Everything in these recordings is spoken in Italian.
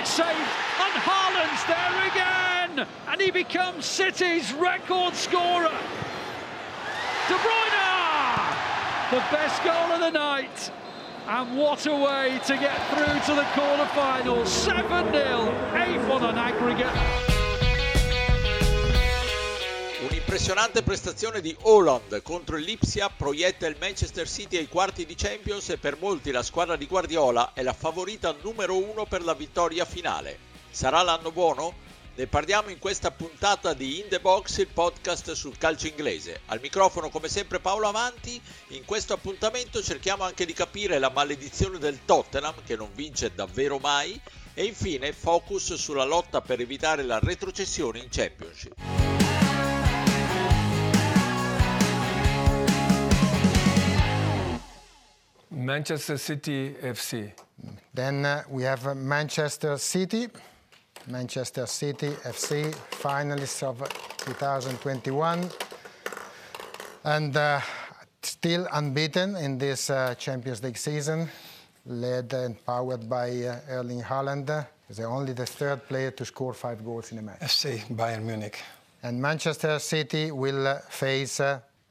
it's saved, and Haaland's there again, and he becomes City's record scorer. De Bruyne, the best goal of the night. And what a way to get through to the quarter-final. 7-0, 8-1 on aggregate. Un'impressionante prestazione di Holland contro il Lipsia proietta il Manchester City ai quarti di Champions e per molti la squadra di Guardiola è la favorita numero uno per la vittoria finale. Sarà l'anno buono? Ne parliamo in questa puntata di In The Box, il podcast sul calcio inglese. Al microfono come sempre Paolo Avanti, in questo appuntamento cerchiamo anche di capire la maledizione del Tottenham che non vince davvero mai e infine focus sulla lotta per evitare la retrocessione in Championship. Manchester City FC. Then uh, we have uh, Manchester City. Manchester City FC, finalists of 2021. And uh, still unbeaten in this uh, Champions League season, led and powered by uh, Erling Haaland. Is only the third player to score five goals in a match. FC Bayern Munich. And Manchester City will uh, face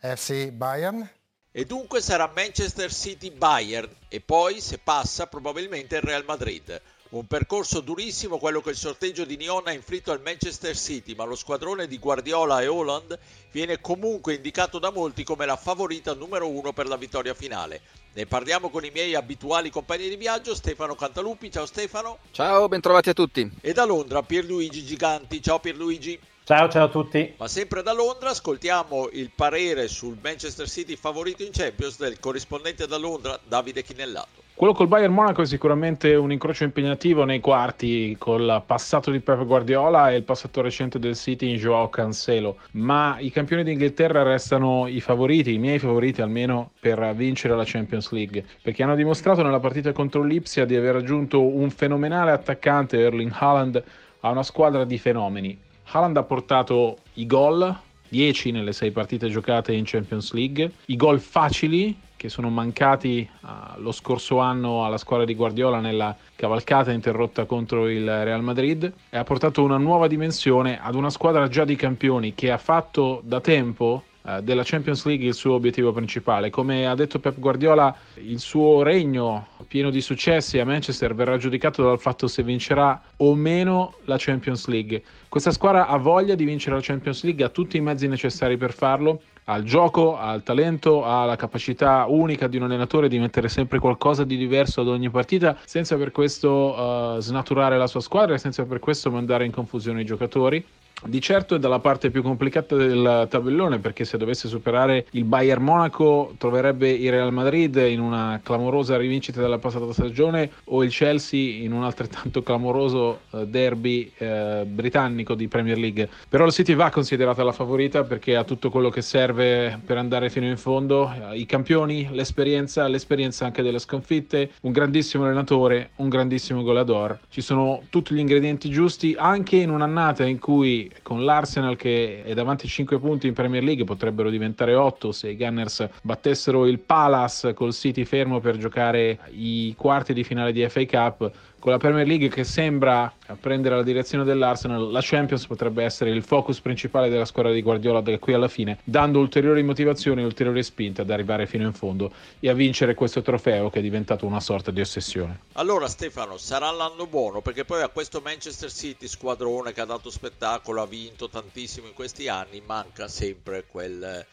FC Bayern. E dunque sarà Manchester City Bayern e poi, se passa, probabilmente il Real Madrid. Un percorso durissimo quello che il sorteggio di Nyon ha inflitto al Manchester City, ma lo squadrone di Guardiola e Holland viene comunque indicato da molti come la favorita numero uno per la vittoria finale. Ne parliamo con i miei abituali compagni di viaggio, Stefano Cantalupi. Ciao Stefano. Ciao, bentrovati a tutti. E da Londra Pierluigi Giganti. Ciao Pierluigi. Ciao, ciao a tutti. Ma sempre da Londra ascoltiamo il parere sul Manchester City favorito in Champions del corrispondente da Londra Davide Chinellato. Quello col Bayern Monaco è sicuramente un incrocio impegnativo nei quarti col passato di Pep Guardiola e il passato recente del City in Joao Cancelo, ma i campioni d'Inghilterra restano i favoriti, i miei favoriti almeno per vincere la Champions League, perché hanno dimostrato nella partita contro l'Ipsia di aver aggiunto un fenomenale attaccante Erling Haaland a una squadra di fenomeni. Haaland ha portato i gol, 10 nelle 6 partite giocate in Champions League, i gol facili che sono mancati uh, lo scorso anno alla squadra di Guardiola nella cavalcata interrotta contro il Real Madrid e ha portato una nuova dimensione ad una squadra già di campioni che ha fatto da tempo della Champions League il suo obiettivo principale. Come ha detto Pep Guardiola, il suo regno pieno di successi a Manchester verrà giudicato dal fatto se vincerà o meno la Champions League. Questa squadra ha voglia di vincere la Champions League, ha tutti i mezzi necessari per farlo, ha il gioco, ha il talento, ha la capacità unica di un allenatore di mettere sempre qualcosa di diverso ad ogni partita, senza per questo uh, snaturare la sua squadra e senza per questo mandare in confusione i giocatori. Di certo è dalla parte più complicata del tabellone perché se dovesse superare il Bayern Monaco troverebbe il Real Madrid in una clamorosa rivincita della passata stagione o il Chelsea in un altrettanto clamoroso uh, derby uh, britannico di Premier League. Però il City va considerata la favorita perché ha tutto quello che serve per andare fino in fondo, uh, i campioni, l'esperienza, l'esperienza anche delle sconfitte, un grandissimo allenatore, un grandissimo goleador. Ci sono tutti gli ingredienti giusti anche in un'annata in cui con l'Arsenal che è davanti a 5 punti in Premier League potrebbero diventare 8 se i Gunners battessero il Palace col City fermo per giocare i quarti di finale di FA Cup con la Premier League che sembra prendere la direzione dell'Arsenal, la Champions potrebbe essere il focus principale della squadra di Guardiola da qui alla fine, dando ulteriori motivazioni, ulteriori spinte ad arrivare fino in fondo e a vincere questo trofeo che è diventato una sorta di ossessione. Allora Stefano, sarà l'anno buono perché poi a questo Manchester City, squadrone che ha dato spettacolo, ha vinto tantissimo in questi anni, manca sempre quel...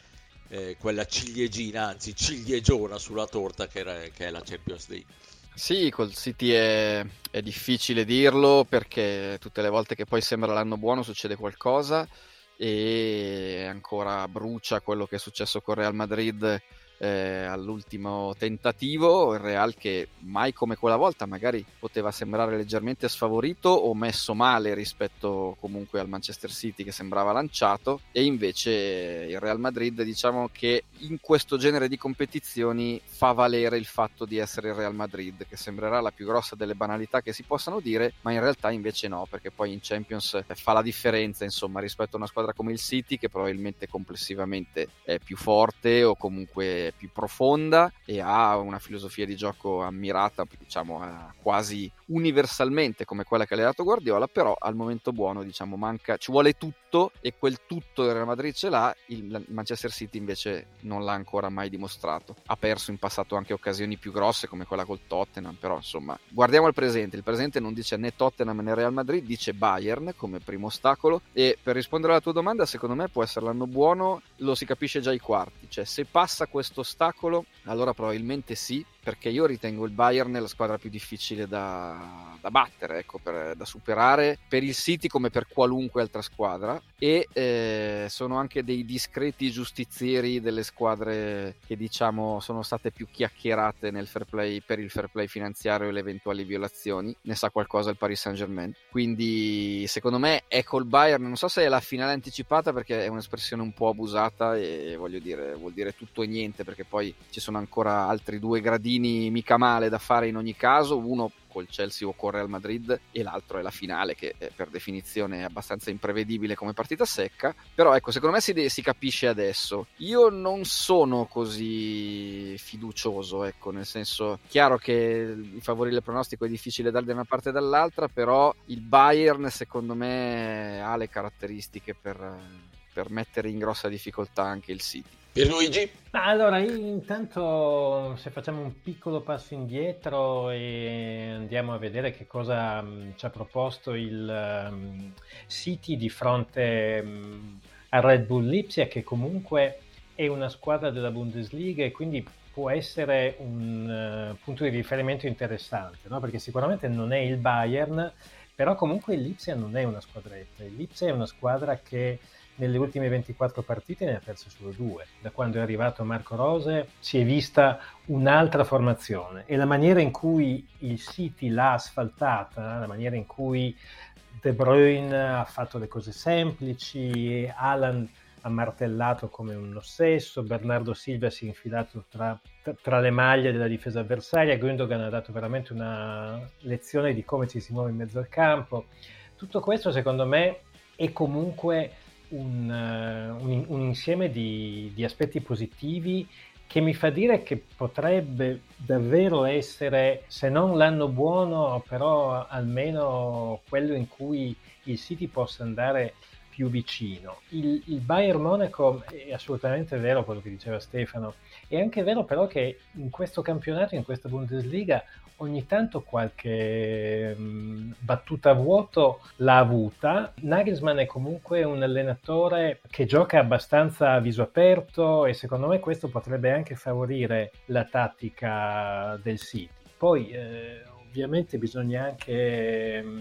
Eh, quella ciliegina, anzi ciliegiona sulla torta che, era, che è la Champions League. Sì, col City è, è, difficile dirlo perché tutte le volte che poi sembra l'anno buono succede qualcosa e ancora brucia quello che è successo con Real Madrid eh, all'ultimo tentativo, il Real che mai come quella volta magari poteva sembrare leggermente sfavorito o messo male rispetto comunque al Manchester City che sembrava lanciato. E invece il Real Madrid diciamo che in questo genere di competizioni fa valere il fatto di essere il Real Madrid che sembrerà la più grossa delle banalità che si possano dire ma in realtà invece no perché poi in Champions fa la differenza insomma rispetto a una squadra come il City che probabilmente complessivamente è più forte o comunque più profonda e ha una filosofia di gioco ammirata, diciamo, quasi universalmente come quella che ha dato Guardiola, però al momento buono diciamo manca, ci vuole tutto e quel tutto il Real Madrid ce l'ha, il Manchester City invece non l'ha ancora mai dimostrato. Ha perso in passato anche occasioni più grosse come quella col Tottenham, però insomma guardiamo il presente, il presente non dice né Tottenham né Real Madrid, dice Bayern come primo ostacolo. E per rispondere alla tua domanda secondo me può essere l'anno buono, lo si capisce già ai quarti, cioè se passa questo ostacolo allora probabilmente sì, perché io ritengo il Bayern la squadra più difficile da, da battere, ecco, per, da superare per il City come per qualunque altra squadra. E eh, sono anche dei discreti giustizieri delle squadre che diciamo sono state più chiacchierate nel fair play per il fair play finanziario e le eventuali violazioni, ne sa qualcosa il Paris Saint Germain, quindi secondo me è col Bayern, non so se è la finale anticipata perché è un'espressione un po' abusata e voglio dire vuol dire tutto e niente perché poi ci sono ancora altri due gradini gradini mica male da fare in ogni caso, uno col Chelsea o con Real Madrid e l'altro è la finale che è, per definizione è abbastanza imprevedibile come partita secca, però ecco secondo me si, de- si capisce adesso. Io non sono così fiducioso, ecco, nel senso chiaro che favorire il pronostico è difficile da una parte e dall'altra, però il Bayern secondo me ha le caratteristiche per, per mettere in grossa difficoltà anche il City. Pierluigi? Allora, intanto se facciamo un piccolo passo indietro e andiamo a vedere che cosa um, ci ha proposto il um, City di fronte um, a Red Bull Lipsia, che comunque è una squadra della Bundesliga e quindi può essere un uh, punto di riferimento interessante, no? perché sicuramente non è il Bayern, però comunque il Lipsia non è una squadretta, il Lipsia è una squadra che nelle ultime 24 partite ne ha perse solo due. Da quando è arrivato Marco Rose si è vista un'altra formazione e la maniera in cui il City l'ha asfaltata, la maniera in cui De Bruyne ha fatto le cose semplici, Alan ha martellato come un ossesso, Bernardo Silva si è infilato tra, tra, le maglie della difesa avversaria, Gundogan ha dato veramente una lezione di come ci si muove in mezzo al campo. Tutto questo secondo me è comunque un, eh, un, un insieme di, di, aspetti positivi che mi fa dire che potrebbe davvero essere, se non l'anno buono, però almeno quello in cui il City possa andare più vicino. Il, il Bayern Monaco è assolutamente vero quello che diceva Stefano, è anche vero però che in questo campionato, in questa Bundesliga, ogni tanto qualche mh, mm, battuta a vuoto l'ha avuta. Nagelsmann è comunque un allenatore che gioca abbastanza a viso aperto e secondo me questo potrebbe anche favorire la tattica del City. Poi eh, ovviamente bisogna anche mm,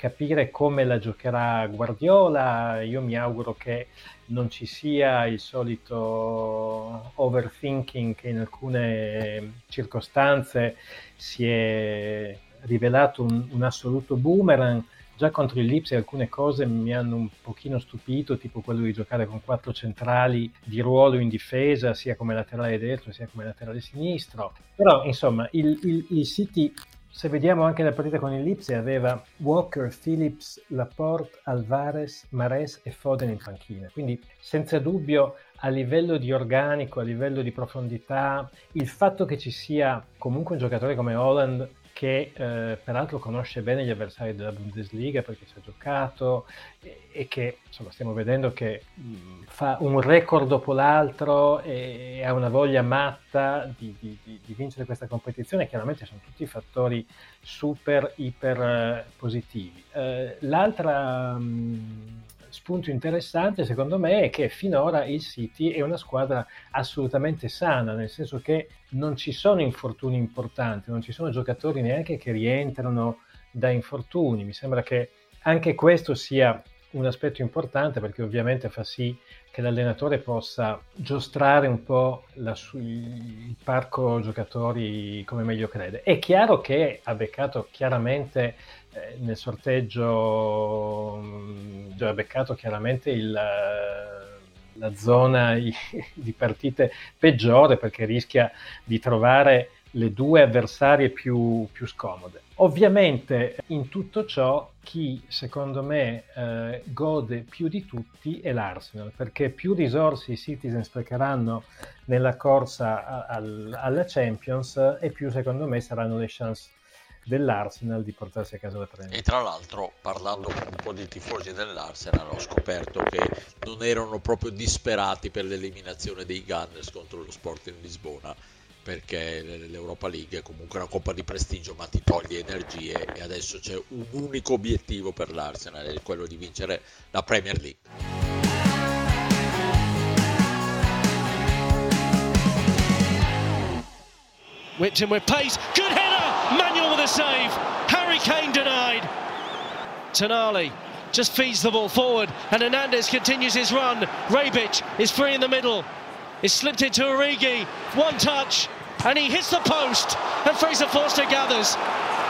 capire come la giocherà Guardiola. Io mi auguro che non ci sia il solito overthinking che in alcune circostanze si è rivelato un, un assoluto boomerang. Già contro il Lipsia alcune cose mi hanno un pochino stupito, tipo quello di giocare con quattro centrali di ruolo in difesa, sia come laterale destro sia come laterale sinistro. Però insomma il, il, il City se vediamo anche la partita con il Lipsia, aveva Walker, Phillips, Laporte, Alvarez, Mares e Foden in panchina. Quindi senza dubbio a livello di organico, a livello di profondità, il fatto che ci sia comunque un giocatore come Holland che eh, peraltro conosce bene gli avversari della Bundesliga perché ci ha giocato e, e che insomma, stiamo vedendo che mh, fa un record dopo l'altro e, e ha una voglia matta di, di, di, di, vincere questa competizione, chiaramente sono tutti fattori super, iper eh, positivi. Eh, l'altra... Mh, spunto interessante secondo me è che finora il City è una squadra assolutamente sana, nel senso che non ci sono infortuni importanti, non ci sono giocatori neanche che rientrano da infortuni. Mi sembra che anche questo sia un aspetto importante perché ovviamente fa sì che l'allenatore possa giostrare un po' la, il parco giocatori come meglio crede. È chiaro che ha beccato chiaramente eh, nel sorteggio, mh, mm, ha beccato chiaramente il, la zona di partite peggiore perché rischia di trovare le due avversarie più, più scomode. Ovviamente in tutto ciò chi secondo me eh, gode più di tutti è l'Arsenal perché più risorse i Citizen sprecheranno nella corsa a, a, alla Champions e più secondo me saranno le chance dell'Arsenal di portarsi a casa la Premier. E tra l'altro, parlando con un po' di tifosi dell'Arsenal, ho scoperto che non erano proprio disperati per l'eliminazione dei Gunners contro lo Sporting Lisbona perché l'Europa League è comunque una coppa di prestigio ma ti toglie energie e adesso c'è un unico obiettivo per l'Arsenal, è quello di vincere la Premier League. Whipped with pace. Good header. Manuel with a save. Harry Kane denied. Tonali just feeds the ball forward, and Hernandez continues his run. Rebic is free in the middle. It's slipped into Origi. One touch, and he hits the post. And Fraser Forster gathers.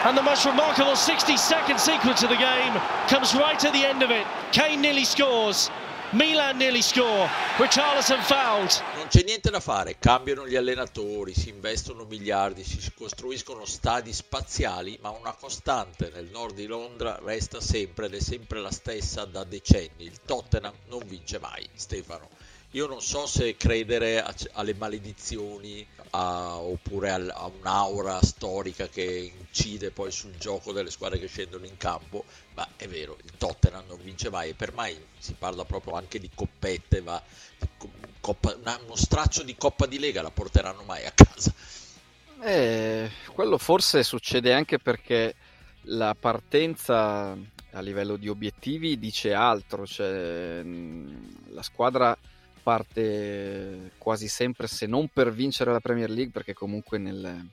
And the most remarkable 60 second sequence of the game comes right at the end of it. Kane nearly scores. Milan nearly score. Richarlison fouled. Non c'è niente da fare, cambiano gli allenatori, si investono miliardi, si costruiscono stadi spaziali, ma una costante nel nord di Londra resta sempre ed è sempre la stessa da decenni. Il Tottenham non vince mai, Stefano. Io non so se credere a, alle maledizioni a, oppure a, a, un'aura storica che incide poi sul gioco delle squadre che scendono in campo, ma è vero, il Tottenham non vince mai e per mai si parla proprio anche di coppette, ma coppa, uno straccio di Coppa di Lega la porteranno mai a casa. Eh, quello forse succede anche perché la partenza a livello di obiettivi dice altro, cioè la squadra parte quasi sempre, se non per vincere la Premier League, perché comunque nel,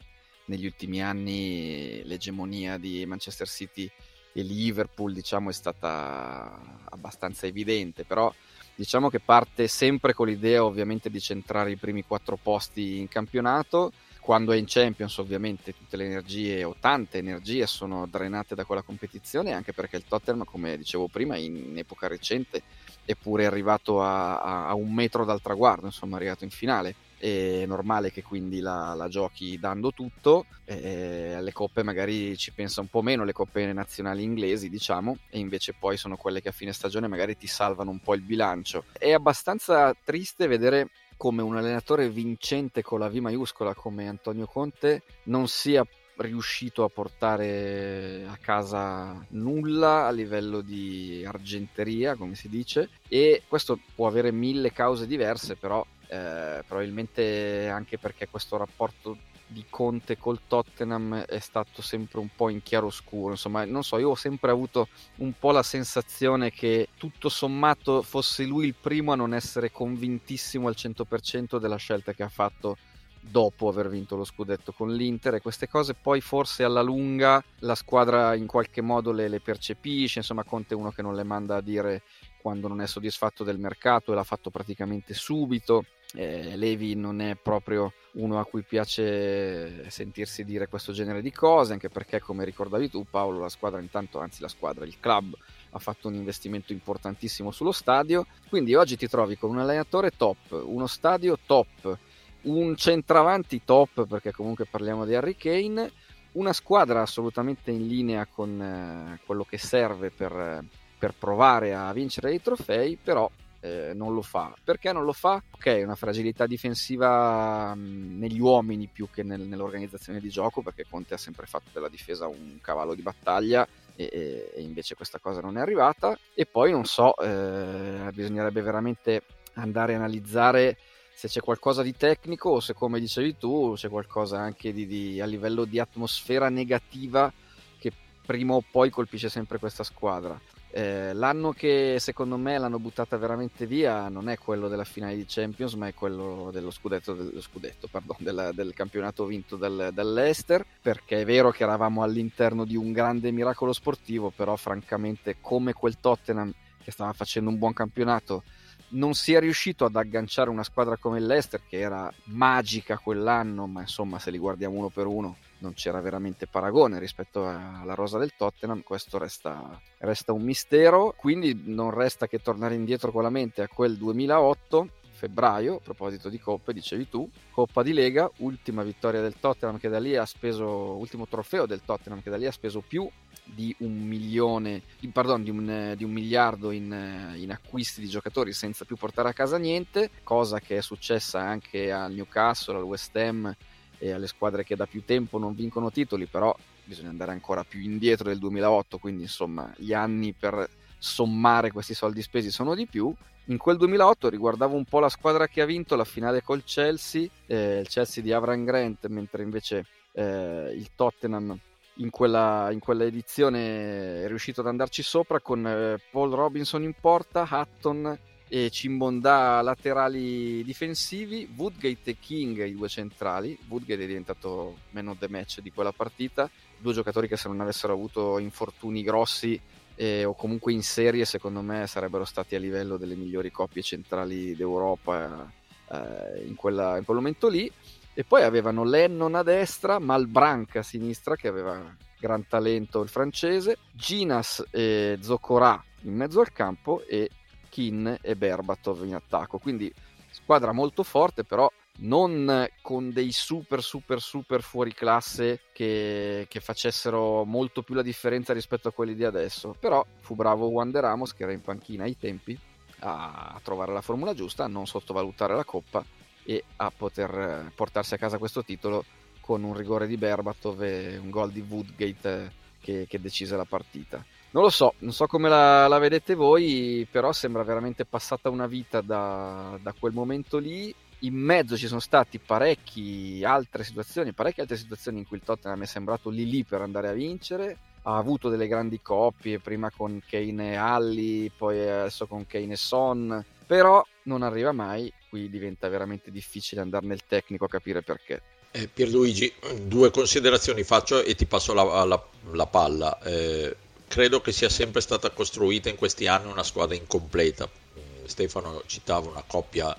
negli ultimi anni l'egemonia di Manchester City e Liverpool diciamo, è stata abbastanza evidente, però diciamo che parte sempre con l'idea ovviamente di centrare i primi quattro posti in campionato. Quando è in Champions ovviamente tutte le energie o tante energie sono drenate da quella competizione, anche perché il Tottenham, come dicevo prima, in epoca recente è arrivato a, a, a, un metro dal traguardo, insomma è arrivato in finale. È normale che quindi la, la giochi dando tutto, alle coppe magari ci pensa un po' meno, le coppe nazionali inglesi diciamo, e invece poi sono quelle che a fine stagione magari ti salvano un po' il bilancio. È abbastanza triste vedere come un allenatore vincente con la V maiuscola come Antonio Conte non sia riuscito a portare a casa nulla a livello di argenteria, come si dice, e questo può avere mille cause diverse, però eh, probabilmente anche perché questo rapporto di Conte col Tottenham è stato sempre un po' in chiaroscuro. Insomma, non so, io ho sempre avuto un po' la sensazione che tutto sommato fosse lui il primo a non essere convintissimo al 100% della scelta che ha fatto dopo aver vinto lo scudetto con l'Inter e queste cose poi forse alla lunga la squadra in qualche modo le, le percepisce, insomma Conte è uno che non le manda a dire quando non è soddisfatto del mercato e l'ha fatto praticamente subito. Eh, Levi non è proprio uno a cui piace sentirsi dire questo genere di cose, anche perché, come ricordavi tu, Paolo, la squadra intanto, anzi la squadra, il club ha fatto un investimento importantissimo sullo stadio. Quindi oggi ti trovi con un allenatore top, uno stadio top, un centravanti top perché comunque parliamo di Harry Kane, una squadra assolutamente in linea con eh, quello che serve per, per, provare a vincere i trofei, però eh, non lo fa. Perché non lo fa? Ok, una fragilità difensiva mh, mm, negli uomini più che nel, nell'organizzazione di gioco, perché Conte ha sempre fatto della difesa un cavallo di battaglia e, e invece questa cosa non è arrivata. E poi non so, eh, bisognerebbe veramente andare a analizzare se c'è qualcosa di tecnico o se come dicevi tu c'è qualcosa anche di, di, a livello di atmosfera negativa che prima o poi colpisce sempre questa squadra. Eh, l'anno che secondo me l'hanno buttata veramente via non è quello della finale di Champions, ma è quello dello scudetto, dello scudetto pardon, del, del, campionato vinto dal, dall'Ester. Perché è vero che eravamo all'interno di un grande miracolo sportivo, però francamente, come quel Tottenham che stava facendo un buon campionato non sia riuscito ad agganciare una squadra come l'Ester che era magica quell'anno, ma insomma se li guardiamo uno per uno non c'era veramente paragone rispetto alla rosa del Tottenham, questo resta, resta un mistero, quindi non resta che tornare indietro con la mente a quel 2008 febbraio, a proposito di coppe, dicevi tu, Coppa di Lega, ultima vittoria del Tottenham che da lì ha speso, ultimo trofeo del Tottenham che da lì ha speso più di un milione, pardon, di un, di un miliardo in, in, acquisti di giocatori senza più portare a casa niente, cosa che è successa anche al Newcastle, al West Ham e alle squadre che da più tempo non vincono titoli, però bisogna andare ancora più indietro del 2008, quindi insomma gli anni per sommare questi soldi spesi sono di più. In quel 2008 riguardavo un po' la squadra che ha vinto la finale col Chelsea, eh, il Chelsea di Avram Grant, mentre invece eh, il Tottenham in quella, in quella, edizione è riuscito ad andarci sopra con eh, Paul Robinson in porta, Hutton e Cimbondà laterali difensivi, Woodgate e King i due centrali. Woodgate è diventato man of the match di quella partita, due giocatori che se non avessero avuto infortuni grossi eh, o comunque in serie secondo me sarebbero stati a livello delle migliori coppie centrali d'Europa eh, in, quella, in quel momento lì. E poi avevano Lennon a destra, Malbranca a sinistra che aveva gran talento il francese, Ginas e Zocorà in mezzo al campo e Kin e Berbatov in attacco. Quindi squadra molto forte, però non con dei super super super fuori classe che, che, facessero molto più la differenza rispetto a quelli di adesso. Però fu bravo Wander Ramos che era in panchina ai tempi a trovare la formula giusta, a non sottovalutare la coppa e a poter portarsi a casa questo titolo con un rigore di Berbatov e un gol di Woodgate che, che decise la partita. Non lo so, non so come la, la, vedete voi, però sembra veramente passata una vita da, da quel momento lì. In mezzo ci sono stati parecchie altre situazioni, parecchie altre situazioni in cui il Tottenham è sembrato lì lì per andare a vincere. Ha avuto delle grandi coppie, prima con Kane e Alli, poi adesso con Kane e Son, però non arriva mai. Qui diventa veramente difficile andare nel tecnico a capire perché. Eh, Pierluigi, due considerazioni faccio e ti passo la, la, la palla. Eh, credo che sia sempre stata costruita in questi anni una squadra incompleta. Mm, Stefano citava una coppia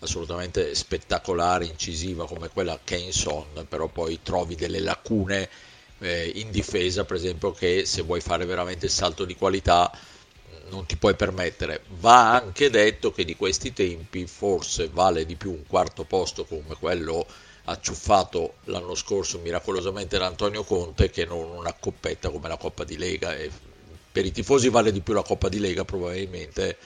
assolutamente spettacolare, incisiva come quella Kane-Son, però poi trovi delle lacune eh, in difesa, per esempio, che se vuoi fare veramente il salto di qualità mm, non ti puoi permettere. Va anche detto che di questi tempi forse vale di più un quarto posto come quello acciuffato l'anno scorso miracolosamente da Antonio Conte che non una coppetta come la Coppa di Lega e per i tifosi vale di più la Coppa di Lega probabilmente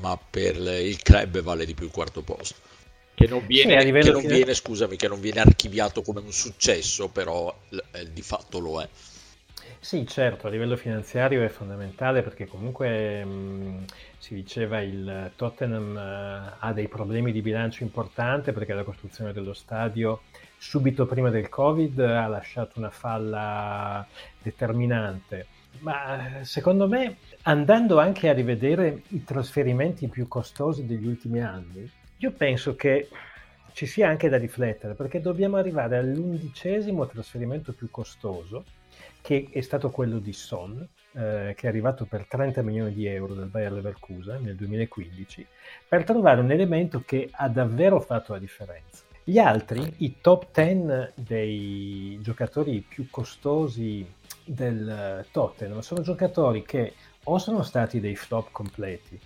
ma per il club vale di più il quarto posto. Che non viene, sì, che non viene scusami che non viene archiviato come un successo però eh, di fatto lo è sì, certo, a livello finanziario è fondamentale perché comunque mh, si diceva il Tottenham uh, ha dei problemi di bilancio importanti perché la costruzione dello stadio subito prima del Covid ha lasciato una falla determinante. Ma secondo me, andando anche a rivedere i trasferimenti più costosi degli ultimi anni, io penso che ci sia anche da riflettere perché dobbiamo arrivare all'undicesimo trasferimento più costoso che è stato quello di Son, eh, che è arrivato per 30 milioni di euro dal Bayer Leverkusen nel 2015, per trovare un elemento che ha davvero fatto la differenza. Gli altri, i top 10 dei giocatori più costosi del Tottenham, sono giocatori che o sono stati dei flop completi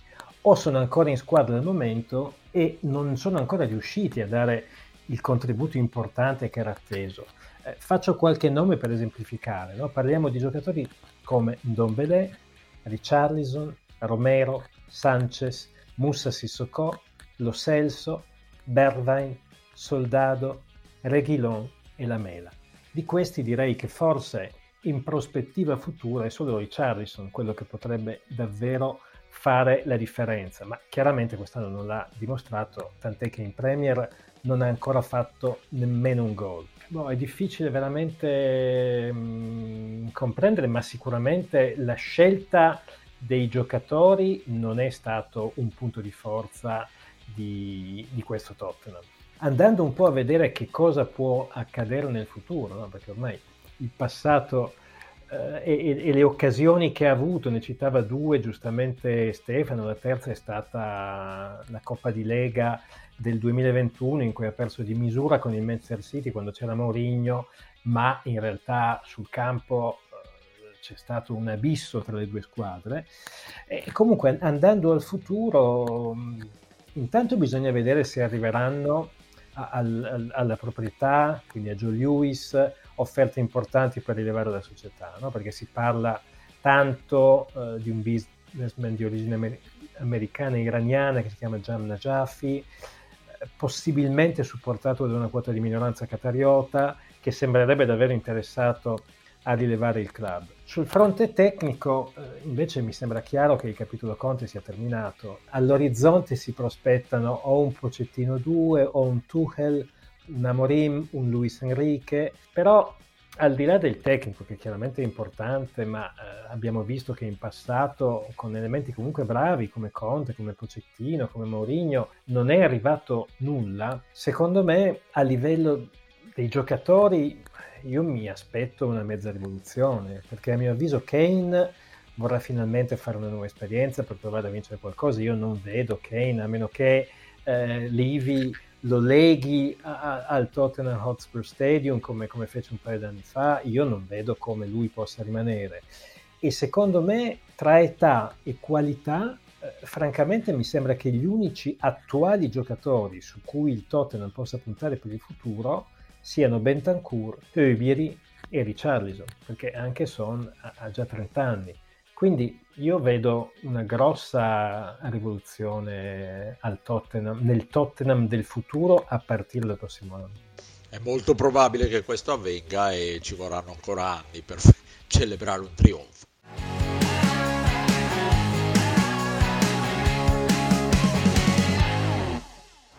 o sono ancora in squadra al momento e non sono ancora riusciti a dare il contributo importante che era atteso. Eh, faccio qualche nome per esemplificare, no? parliamo di giocatori come Ndombele, Richarlison, Romero, Sanchez, Musa Sissoko, Lo Celso, Bervain, Soldado, Reguilon e Lamela. Di questi direi che forse in prospettiva futura è solo Richarlison quello che potrebbe davvero fare la differenza, ma chiaramente quest'anno non l'ha dimostrato, tant'è che in Premier non ha ancora fatto nemmeno un gol. Boh, è difficile veramente mh, mm, comprendere, ma sicuramente la scelta dei giocatori non è stato un punto di forza di, di questo Tottenham. Andando un po' a vedere che cosa può accadere nel futuro, no? perché ormai il passato e, e, le occasioni che ha avuto, ne citava due giustamente Stefano, la terza è stata la Coppa di Lega del 2021 in cui ha perso di misura con il Manchester City quando c'era Mourinho, ma in realtà sul campo eh, c'è stato un abisso tra le due squadre. E comunque andando al futuro, intanto bisogna vedere se arriveranno al, alla proprietà, quindi a Joe Lewis, offerte importanti per rilevare la società, no? perché si parla tanto uh, di un businessman di origine amer- americana e iraniana che si chiama Jam Najafi, possibilmente supportato da una quota di minoranza catariota che sembrerebbe davvero interessato a rilevare il club. Sul fronte tecnico eh, invece mi sembra chiaro che il capitolo Conte sia terminato. All'orizzonte si prospettano o un Pocettino 2 o un Tuchel, un Amorim, un Luis Enrique, però al di là del tecnico, che chiaramente è importante, ma eh, abbiamo visto che in passato, con elementi comunque bravi come Conte, come Pocettino, come Mourinho, non è arrivato nulla. Secondo me, a livello dei giocatori, io mi aspetto una mezza rivoluzione, perché a mio avviso Kane vorrà finalmente fare una nuova esperienza per provare a vincere qualcosa. Io non vedo Kane, a meno che eh, Livi lo leghi a, al Tottenham Hotspur Stadium come, come fece un paio di anni fa, io non vedo come lui possa rimanere. E secondo me, tra età e qualità, eh, francamente mi sembra che gli unici attuali giocatori su cui il Tottenham possa puntare per il futuro siano Bentancur, Öbiri e Richarlison, perché anche Son ha, ha già 30 anni. Quindi io vedo una grossa rivoluzione Tottenham, nel Tottenham del futuro a partire dal prossimo anno. È molto probabile che questo avvenga e ci vorranno ancora anni per celebrare un trionfo.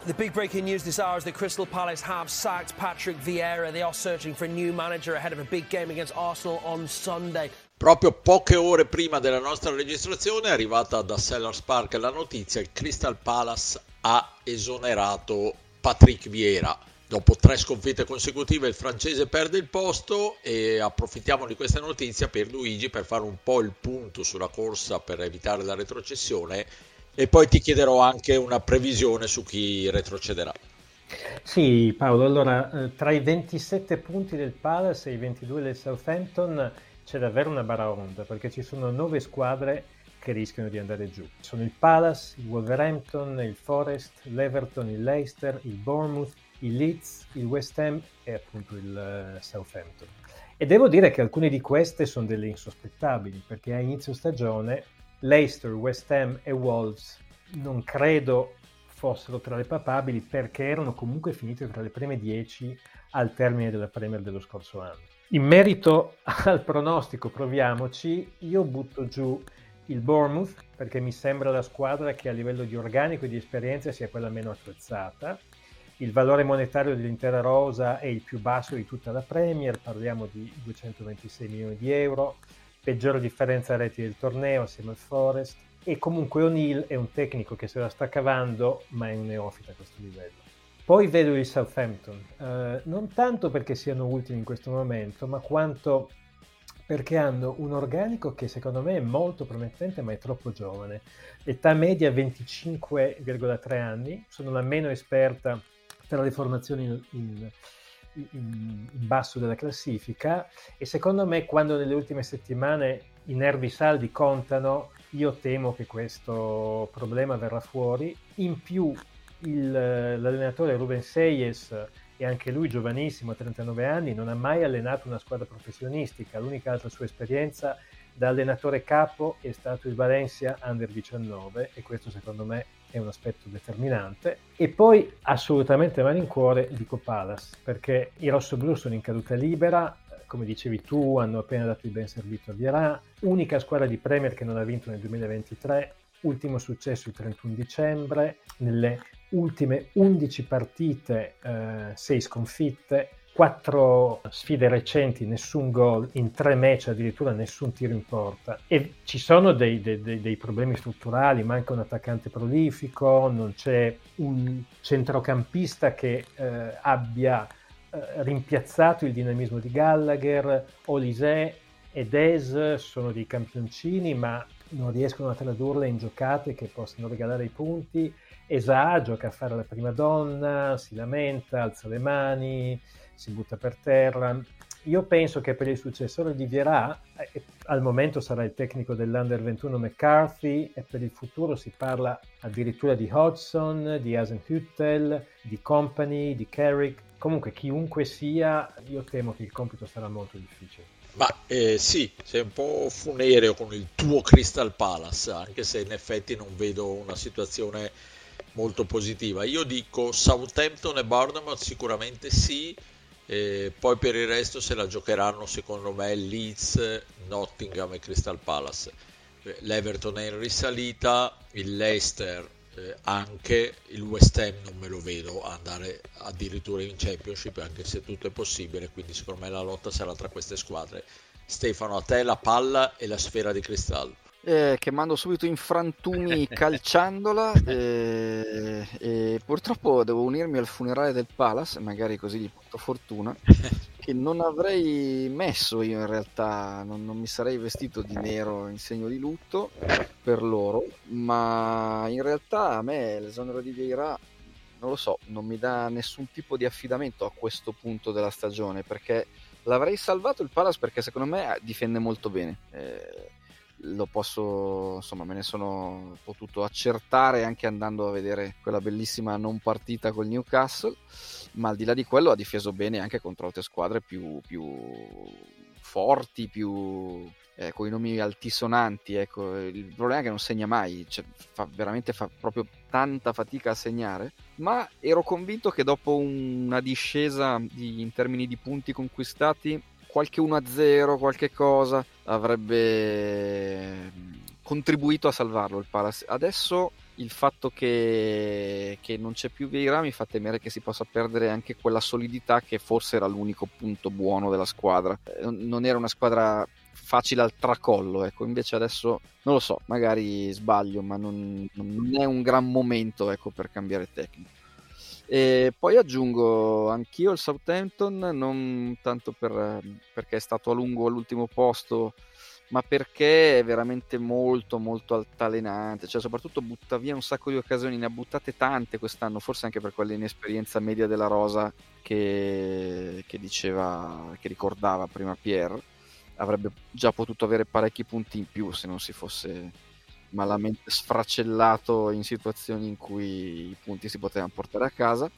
The big breaking news this hour is that Crystal Palace have sacked Patrick Vieira. They are searching for a new manager ahead of a big game against Arsenal on Sunday. Proprio poche ore prima della nostra registrazione è arrivata da Sellers Park la notizia che il Crystal Palace ha esonerato Patrick Vieira. Dopo tre sconfitte consecutive il francese perde il posto e approfittiamo di questa notizia per Luigi per fare un po' il punto sulla corsa per evitare la retrocessione e poi ti chiederò anche una previsione su chi retrocederà. Sì Paolo, allora eh, tra i 27 punti del Palace e i 22 del Southampton c'è davvero una baraonda perché ci sono nove squadre che rischiano di andare giù. Sono il Palace, il Wolverhampton, il Forest, l'Everton, il Leicester, il Bournemouth, il Leeds, il West Ham e appunto il uh, Southampton. E devo dire che alcune di queste sono delle insospettabili perché a inizio stagione Leicester, West Ham e Wolves non credo fossero tra le papabili perché erano comunque finite tra le prime 10 al termine della Premier dello scorso anno. In merito al pronostico, proviamoci, io butto giù il Bournemouth perché mi sembra la squadra che a livello di organico e di esperienza sia quella meno attrezzata. Il valore monetario dell'intera rosa è il più basso di tutta la Premier, parliamo di 226 milioni di euro, peggiore differenza reti del torneo assieme al Forest e comunque O'Neill è un tecnico che se la sta cavando ma è un neofita a questo livello. Poi vedo il Southampton, eh, non tanto perché siano ultimi in questo momento, ma quanto perché hanno un organico che secondo me è molto promettente ma è troppo giovane. Età media 25,3 anni, sono la meno esperta tra le formazioni in, in, in, basso della classifica e secondo me quando nelle ultime settimane i nervi saldi contano, io temo che questo problema verrà fuori. In più il, l'allenatore Ruben Seyes e anche lui giovanissimo, a 39 anni, non ha mai allenato una squadra professionistica. L'unica altra sua esperienza da allenatore capo è stato il Valencia Under 19 e questo secondo me è un aspetto determinante. E poi assolutamente malincuore dico Palace, perché i rossoblù sono in caduta libera, come dicevi tu, hanno appena dato il ben servito a Vierà, unica squadra di Premier che non ha vinto nel 2023, ultimo successo il 31 dicembre, nelle ultime 11 partite, eh, 6 sconfitte, 4 sfide recenti, nessun gol, in 3 match addirittura nessun tiro in porta. E ci sono dei, dei, dei, problemi strutturali, manca un attaccante prolifico, non c'è un centrocampista che eh, abbia eh, rimpiazzato il dinamismo di Gallagher, Olise e Des sono dei campioncini, ma non riescono a tradurle in giocate che possano regalare i punti. Esa gioca a fare la prima donna, si lamenta, alza le mani, si butta per terra. Io penso che per il successore di Vierà, eh, al momento sarà il tecnico dell'Under 21 McCarthy e per il futuro si parla addirittura di Hodgson, di Hasenhüttel, di Company, di Carrick. Comunque chiunque sia, io temo che il compito sarà molto difficile. Ma eh, sì, sei un po' funereo con il tuo Crystal Palace, anche se in effetti non vedo una situazione molto positiva. Io dico Southampton e Bournemouth sicuramente sì, E poi per il resto se la giocheranno secondo me Leeds, Nottingham e Crystal Palace. L'Everton è in risalita, il Leicester eh, anche, il West Ham non me lo vedo andare addirittura in Championship anche se tutto è possibile, quindi secondo me la lotta sarà tra queste squadre. Stefano, a te la palla e la sfera di cristallo. Eh, che mando subito in frantumi calciandola eh, e purtroppo devo unirmi al funerale del Palace, magari così gli porto fortuna, che non avrei messo io in realtà, non, non, mi sarei vestito di nero in segno di lutto per loro, ma in realtà a me l'esonero di Vieira non lo so, non mi dà nessun tipo di affidamento a questo punto della stagione perché l'avrei salvato il Palace perché secondo me difende molto bene. Eh, lo posso, insomma, me ne sono potuto accertare anche andando a vedere quella bellissima non partita col Newcastle, ma al di là di quello ha difeso bene anche contro altre squadre più, più forti, più eh, con i nomi altisonanti. Ecco. Il problema è che non segna mai, cioè, fa, veramente fa proprio tanta fatica a segnare, ma ero convinto che dopo una discesa di, in termini di punti conquistati qualche 1-0, qualche cosa avrebbe mm, contribuito a salvarlo il Palace. Adesso il fatto che, che, non c'è più Vieira mi fa temere che si possa perdere anche quella solidità che forse era l'unico punto buono della squadra. Eh, non era una squadra facile al tracollo, ecco, invece adesso non lo so, magari sbaglio, ma non, non è un gran momento ecco, per cambiare tecnica. E poi aggiungo anch'io il Southampton, non tanto per, perché è stato a lungo all'ultimo posto, ma perché è veramente molto molto altalenante, cioè soprattutto butta via un sacco di occasioni, ne ha buttate tante quest'anno, forse anche per quell'inesperienza media della Rosa che, che diceva, che ricordava prima Pierre, avrebbe già potuto avere parecchi punti in più se non si fosse malamente sfracellato in situazioni in cui i punti si potevano portare a casa.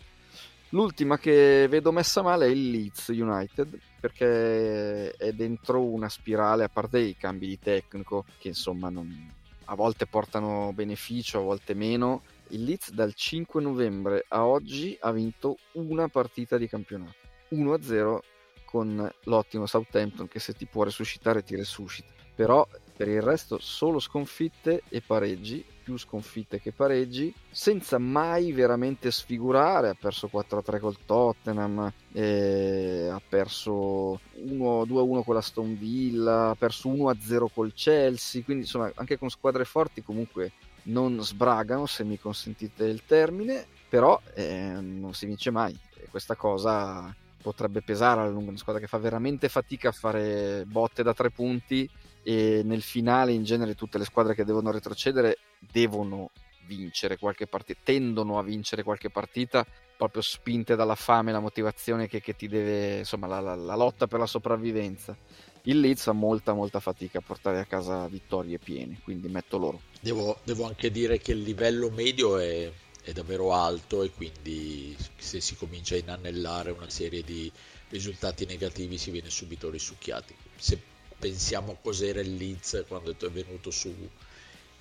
L'ultima che vedo messa male è il Leeds United perché è dentro una spirale, a parte i cambi di tecnico che insomma non, a volte portano beneficio, a volte meno. Il Leeds dal 5 novembre a oggi ha vinto una partita di campionato, 1-0 con l'ottimo Southampton che se ti può resuscitare ti resuscita. Però per il resto solo sconfitte e pareggi, più sconfitte che pareggi, senza mai veramente sfigurare. Ha perso 4-3 col Tottenham, eh, ha perso 1-2-1 con la Stone Villa, ha perso 1-0 col Chelsea, quindi insomma anche con squadre forti comunque non sbragano, se mi consentite il termine, però eh, non si vince mai e questa cosa potrebbe pesare alla lunga, una squadra che fa veramente fatica a fare botte da tre punti e nel finale in genere tutte le squadre che devono retrocedere devono vincere qualche partita, tendono a vincere qualche partita proprio spinte dalla fame, la motivazione che, che ti deve, insomma la, la, la, lotta per la sopravvivenza. Il Leeds ha molta molta fatica a portare a casa vittorie piene, quindi metto loro. Devo, devo anche dire che il livello medio è, è davvero alto e quindi se si comincia a inannellare una serie di risultati negativi si viene subito risucchiati. Se pensiamo cos'era il Leeds quando è venuto su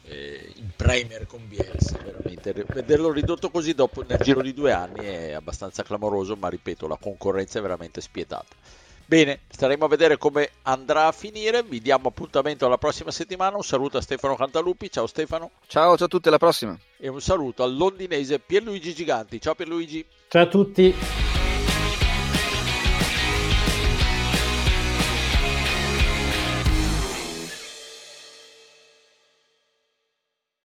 eh, in Premier con Bielsa. Veramente vederlo ridotto così dopo nel giro di due anni è abbastanza clamoroso ma ripeto la concorrenza è veramente spietata. Bene staremo a vedere come andrà a finire. Vi diamo appuntamento alla prossima settimana. Un saluto a Stefano Cantalupi. Ciao Stefano. Ciao ciao a tutti alla prossima. E un saluto al londinese Pierluigi Giganti. Ciao Pierluigi. Ciao a tutti